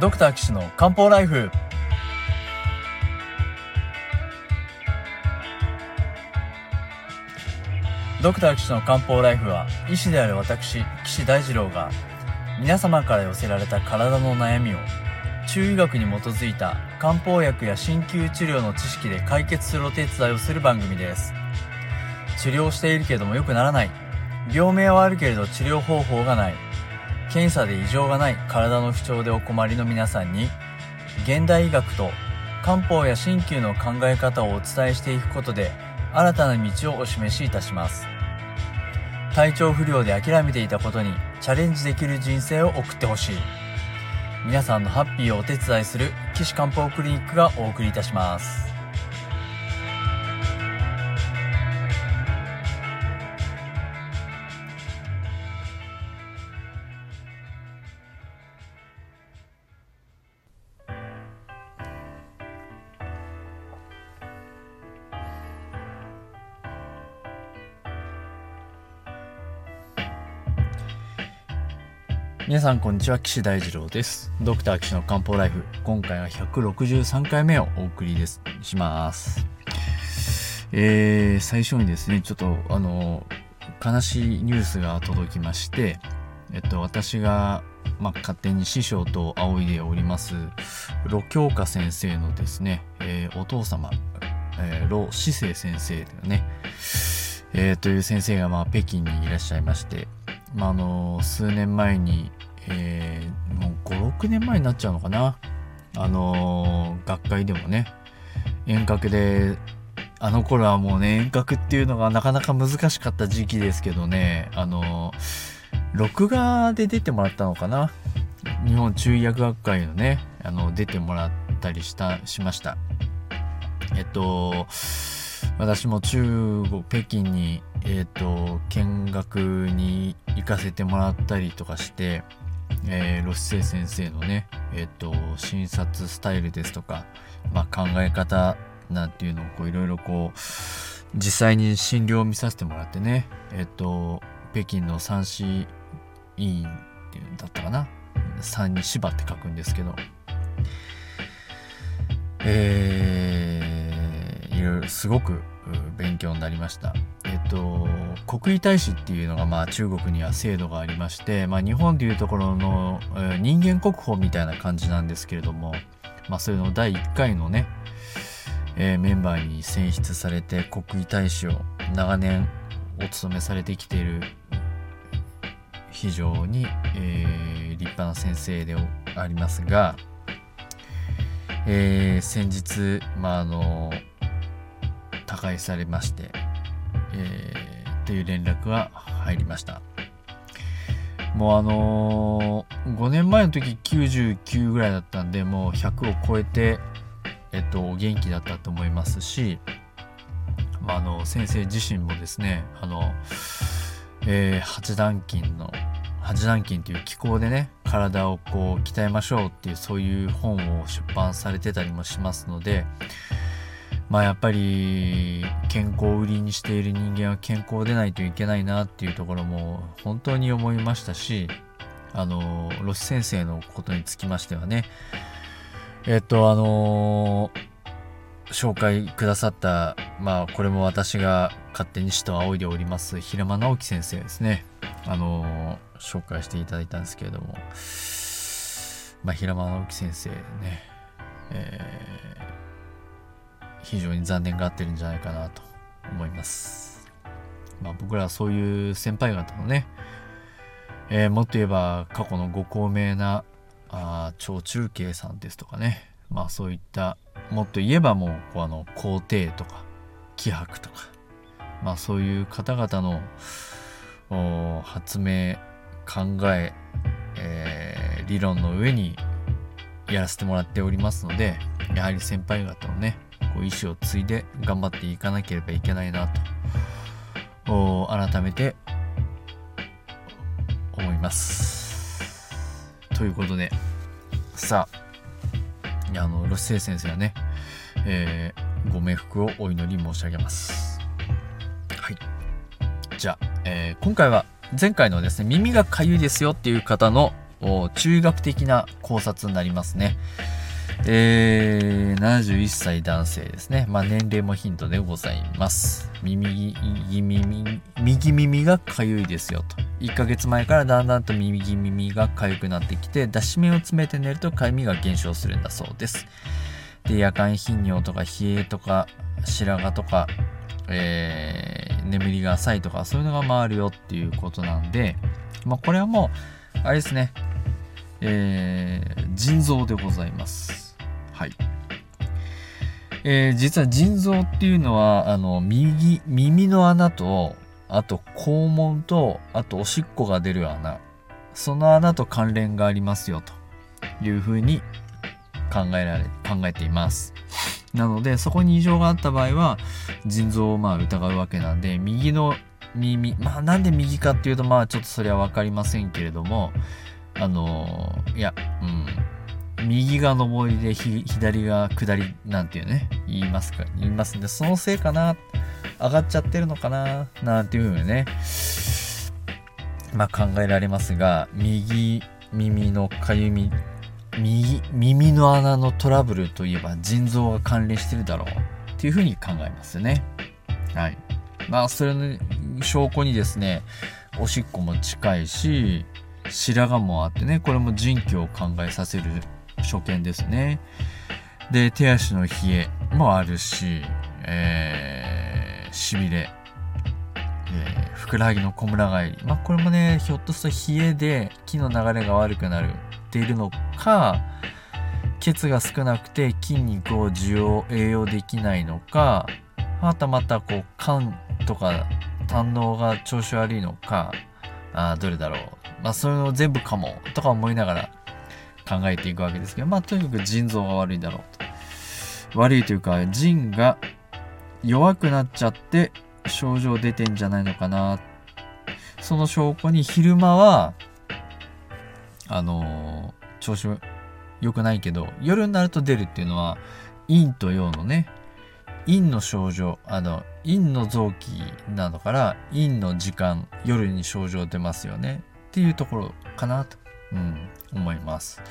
ドクター騎士の漢方ライフ。ドクター騎士の漢方ライフは医師である私岸大二郎が皆様から寄せられた体の悩みを中医学に基づいた漢方薬や鍼灸治療の知識で解決するお手伝いをする番組です。治療しているけれども良くならない。病名はあるけれど治療方法がない。検査で異常がない体の不調でお困りの皆さんに現代医学と漢方や鍼灸の考え方をお伝えしていくことで新たな道をお示しいたします。体調不良で諦めていたことにチャレンジできる人生を送ってほしい。皆さんのハッピーをお手伝いする岸漢方クリニックがお送りいたします。皆さんこんにちは岸大二郎です。ドクター岸の漢方ライフ。今回は163回目をお送りです。します。えー、最初にですねちょっとあの悲しいニュースが届きましてえっと私がまあ、勝手に師匠と仰いでおります盧京香先生のですね、えー、お父様、えー、盧志生先生だよね、えー、という先生がまあ北京にいらっしゃいましてまあ、あの数年前に、えー、もう56年前になっちゃうのかな。あの学会でもね遠隔であの頃はもうね遠隔っていうのがなかなか難しかった時期ですけどねあの録画で出てもらったのかな。日本中医薬学会のねあの出てもらったりしたしました。えっと私も中国北京にえ、ー、と見学に行かせてもらったりとかして、えー、ロシセ先生のねえ、ー、と診察スタイルですとか、まあ、考え方なんていうのをいろいろこう実際に診療を見させてもらってねえっ、と北京の三子医院っていうだったかな？三に芝って書くんですけど。えー、いろいろすごく勉強になりました。えっと国威大使っていうのがまあ中国には制度がありまして、まあ、日本でいうところの、え、人間国宝みたいな感じなんですけれども、まあ、それの第1回のね、えー、メンバーに選出されて国威大使を長年お務めされてきている非常に、えー、立派な先生でありますが、え、先日、ま、あの他界されまして、えー、という連絡が入りました。もうあのー、5年前の時99ぐらいだったんでもう100を超えてえっとお元気だったと思いますし、まあ、あの先生自身もですねあの、えー、八段筋の八段筋という気候でね体をこう鍛えましょうっていうそういう本を出版されてたりもしますのでまあやっぱり健康を売りにしている人間は健康でないといけないなっていうところも本当に思いましたしあのロシ先生のことにつきましてはね。えっとあの紹介くださったまあこれも私が勝手に死と仰いでおります平間直樹先生ですね。あの紹介していただいたんですけれども。まあ平間直樹先生ね。えー非常に残念がってるんじゃないかなと思います。まあ、僕らはそういう先輩方のね、えー、もっと言えば過去のご高名なあ超中継さんですとかね、まあそういったもっと言えばもうこうあの皇帝とか気迫とか、まあそういう方々の発明考ええー、理論の上にやらせてもらっておりますのでやはり先輩方のねこう意思を継いで頑張っていかなければいけないなと改めて思います。ということでさああのロシセイ先生はね、えー、ご冥福をお祈り申し上げます。はい。じゃあ、えー、今回は前回のですね耳がかゆいですよっていう方の中学的な考察になりますね。えー、71歳男性ですね。まあ、年齢もヒントでございます。耳、右耳、右耳がかゆいですよと。1ヶ月前からだんだんと右耳がかゆくなってきて、脱脂麺を詰めて寝るとかゆみが減少するんだそうです。で、夜間頻尿とか冷えとか白髪とか、えー、眠りが浅いとか、そういうのが回るよっていうことなんで、まあ、これはもう、あれですね、えー、腎臓でございます。はい。えー、実は腎臓っていうのは、あの、右、耳の穴と、あと肛門と、あとおしっこが出る穴。その穴と関連がありますよ、というふうに考えられ、考えています。なので、そこに異常があった場合は、腎臓をまあ疑うわけなんで、右の耳、まあなんで右かっていうと、まあちょっとそれは分かりませんけれども、あのいや、うん、右が上りで左が下りなんていうね、言いますか、言いますんで、そのせいかな、上がっちゃってるのかな、なんていうふうにね、まあ考えられますが、右耳のかゆみ、右、耳の穴のトラブルといえば腎臓が関連してるだろうっていうふうに考えますよね。はい。まあそれの証拠にですね、おしっこも近いし、白髪もあってね、これも腎気を考えさせる初見ですね。で、手足の冷えもあるし、えー、しびれ、えー、ふくらはぎのこむら返り。まあ、これもね、ひょっとすると冷えで気の流れが悪くなるっているのか、血が少なくて筋肉を需要、栄養できないのか、はたまたこう、肝とか胆のが調子悪いのか、あどれだろう。まあ、そういうの全部かも、とか思いながら考えていくわけですけど、まあとにかく腎臓が悪いだろうと。悪いというか、腎が弱くなっちゃって症状出てんじゃないのかな。その証拠に昼間は、あのー、調子良くないけど、夜になると出るっていうのは、陰と陽のね、陰の症状、あの、陰の臓器なのから、陰の時間、夜に症状出ますよね。っていうところかなと。うん。思います。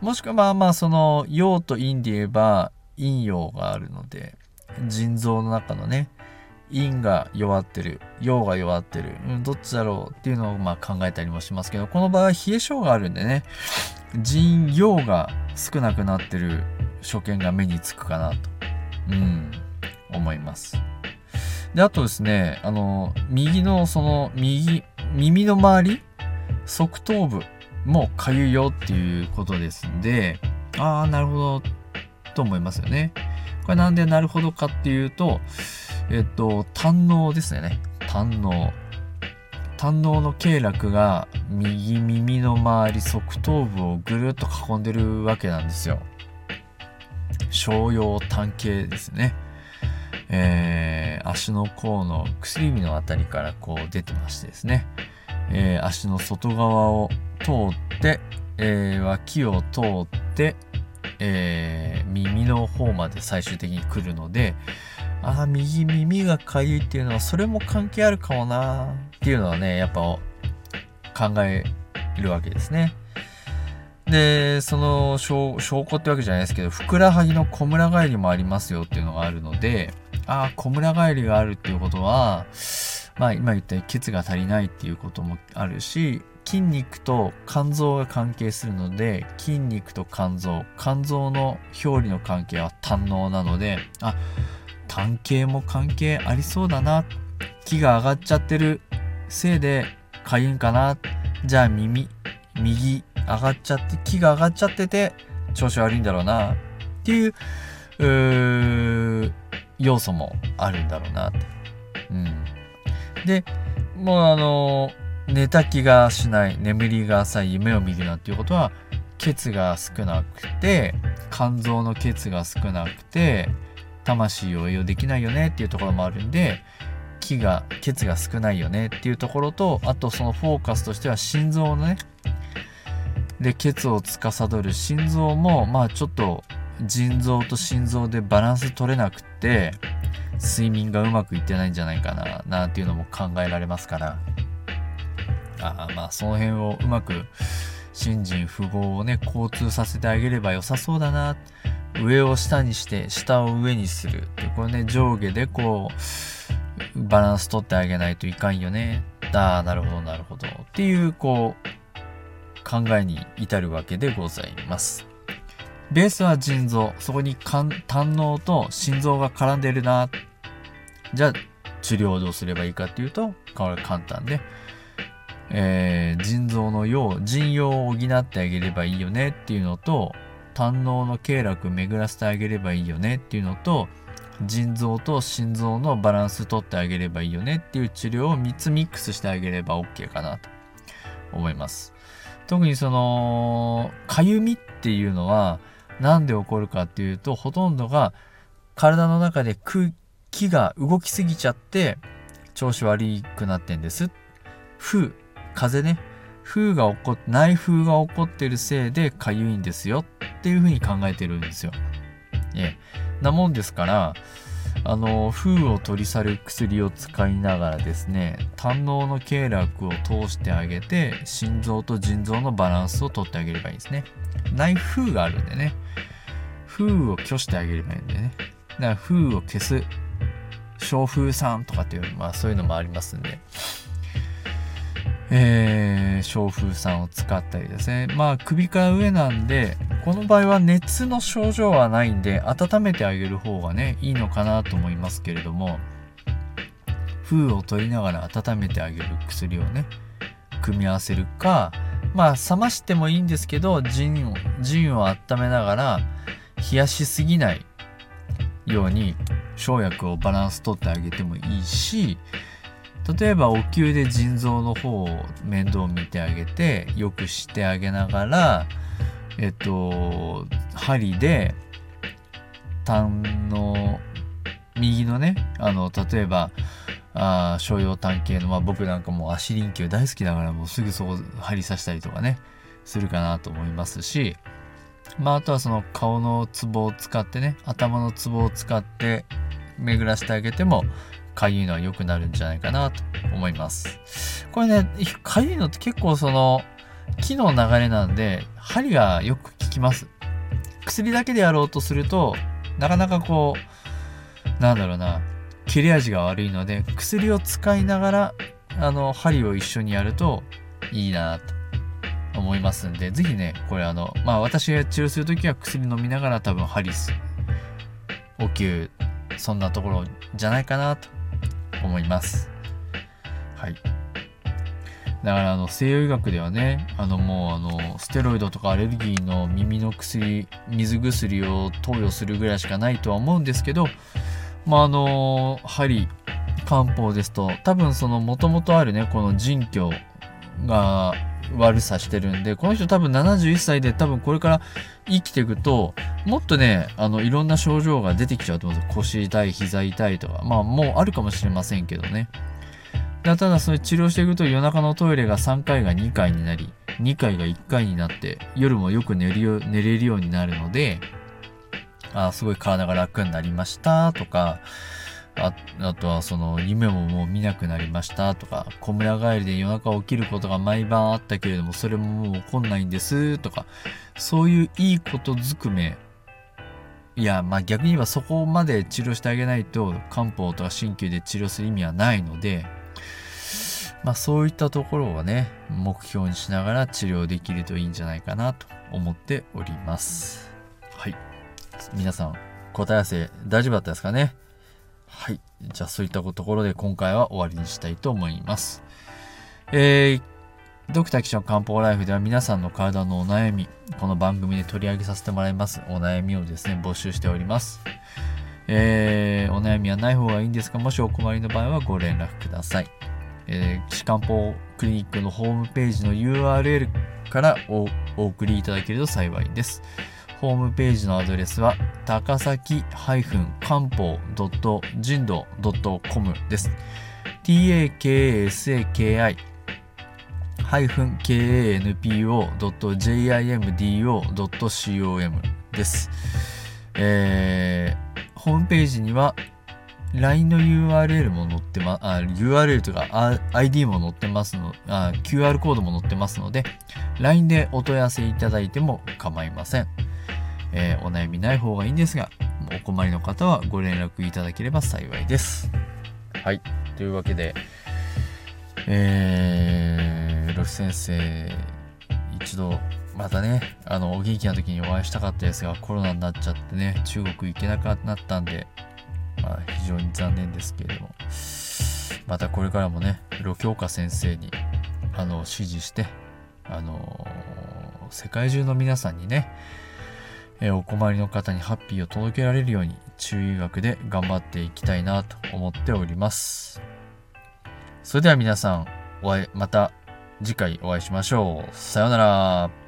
もしくはまあまあその陽と陰で言えば陰陽があるので腎臓の中のね陰が弱ってる陽が弱ってる、うん、どっちだろうっていうのをまあ考えたりもしますけどこの場合は冷え性があるんでね腎陽が少なくなってる所見が目につくかなと、うん、思います。で、あとですね、あの、右のその右、耳の周り側頭部もかゆいよっていうことですんで、ああ、なるほど、と思いますよね。これなんでなるほどかっていうと、えっと、胆のですね。胆の。胆のの経絡が右耳の周り側頭部をぐるっと囲んでるわけなんですよ。商用胆経ですね。えー、足の甲の薬指のあたりからこう出てましてですね。えー、足の外側を通って、えー、脇を通って、えー、耳の方まで最終的に来るので、ああ、右耳がかゆいっていうのは、それも関係あるかもなっていうのはね、やっぱ考えるわけですね。で、その証拠ってわけじゃないですけど、ふくらはぎのこむら返りもありますよっていうのがあるので、ああ、こむら返りがあるっていうことは、まあ今言ったように血が足りないっていうこともあるし、筋肉と肝臓が関係するので、筋肉と肝臓、肝臓の表裏の関係は胆のなので、あ、胆系も関係ありそうだな。気が上がっちゃってるせいでかゆいんかな。じゃあ耳、右上がっちゃって、気が上がっちゃってて調子悪いんだろうな。っていう、う要素もあるんだろうな。うん。で、もうあの寝た気がしない、眠りが浅い、夢を見るなっていうことは、血が少なくて、肝臓の血が少なくて、魂を栄養できないよねっていうところもあるんで、気が、血が少ないよねっていうところと、あとそのフォーカスとしては心臓のね、で、血を司る心臓も、まあちょっと腎臓と心臓でバランス取れなくて、睡眠がうまくいってないんじゃないかな、なんていうのも考えられますから、あまあその辺をうまく新人符号をね交通させてあげれば良さそうだな。上を下にして下を上にする。でこれね上下でこうバランス取ってあげないといかんよね。ああなるほどなるほど。っていうこう考えに至るわけでございます。ベースは腎臓。そこに胆のと心臓が絡んでるな。じゃあ治療をどうすればいいかっていうとこれ簡単で、えー、腎臓の用腎用を補ってあげればいいよねっていうのと胆のの経絡巡らせてあげればいいよねっていうのと腎臓と心臓のバランス取ってあげればいいよねっていう治療を3つミックスしてあげれば OK かなと。思います。特にそのかゆみっていうのは何で起こるかっていうとほとんどが体の中で空気が動きすぎちゃって調子悪くなってんです。風風ね。風が起こっ内風が起こってるせいでかゆいんですよ。っていうふうに考えてるんですよ。ええ、なもんですからあの風を取り去る薬を使いながらですね胆のの経絡を通してあげて心臓と腎臓のバランスを取ってあげればいいですね。内風があるんでね。風を拒してあげればいいんでね。だから風を消す。小風酸とかっていうまあそういうのもありますんで。えー、小風酸を使ったりですね。まあ首から上なんでこの場合は熱の症状はないんで温めてあげる方がねいいのかなと思いますけれども風を取りながら温めてあげる薬をね組み合わせるかまあ冷ましてもいいんですけどジンをジンを温めながら冷やしすぎないように生薬をバランス取ってあげてもいいし例えばお灸で腎臓の方を面倒を見てあげてよくしてあげながらえっと針で痰の右のねあの例えばあ商用炭系の、まあ、僕なんかもう足輪球大好きだからもうすぐそこ針刺したりとかねするかなと思いますしまああとはその顔のツボを使ってね頭のツボを使って巡らせてあげてもかゆいのは良くなるんじゃないかなと思います。これねかゆいのって結構その木の流れなんで針がよく効きます。薬だけでやろうとするとなかなかこうなんだろうな切れ味が悪いので薬を使いながらあの針を一緒にやるといいなと思いますんで是非ねこれあのまあ私が治療する時は薬飲みながら多分針すお灸そんなところじゃないかなと思います。はい。だからあの西洋医学ではねあのもうあのステロイドとかアレルギーの耳の薬水薬を投与するぐらいしかないとは思うんですけどまああの針漢方ですと多分そのもともとあるねこの腎虚が悪さしてるんでこの人多分71歳で多分これから生きていくともっとねあのいろんな症状が出てきちゃうと思うんですよ。腰痛い膝痛いとか。まあもうあるかもしれませんけどね。ただそれ治療していくと夜中のトイレが3回が2回になり2回が1回になって夜もよく寝るよ寝れるようになるのであすごい体が楽になりましたとかああとはその夢ももう見なくなりましたとか小村帰りで夜中起きることが毎晩あったけれどもそれももう起こんないんですとかそういういいことずくめいやまあ逆に言えばそこまで治療してあげないと漢方とか鍼灸で治療する意味はないのでまあそういったところをね、目標にしながら治療できるといいんじゃないかなと思っております。はい。皆さん、答え合わせ大丈夫だったですかね？はい。じゃあそういったところで今回は終わりにしたいと思います。えー、ドクター岸の漢方ライフでは皆さんの体のお悩み、この番組で取り上げさせてもらいます。お悩みをですね、募集しております。えー、お悩みはない方がいいんですが、もしお困りの場合はご連絡ください。えー、岸漢方クリニックのホームページの URL からお送りいただけると幸いです。ホームページのアドレスは高崎漢方人道 .com です。takasaki kanpo.jimdo.com です。えー、ホームページには LINE の URL も載ってま、あ、URL とか、ID も載ってますの、あ、QR コードも載ってますので、LINE でお問い合わせいただいても構いません。えーお悩みない方がいいんですが、お困りの方はご連絡いただければ幸いです。はい。というわけで、えー、ロシ先生、一度、またね、あの、お元気な時にお会いしたかったですが、コロナになっちゃってね、中国行けなくなったんで、まあ、非常に残念ですけれども、またこれからもね、ロ京香先生に、あの、指示して、あの、世界中の皆さんにね、えお困りの方にハッピーを届けられるように、中医学で頑張っていきたいなと思っております。それでは皆さん、お会い、また次回お会いしましょう。さようなら。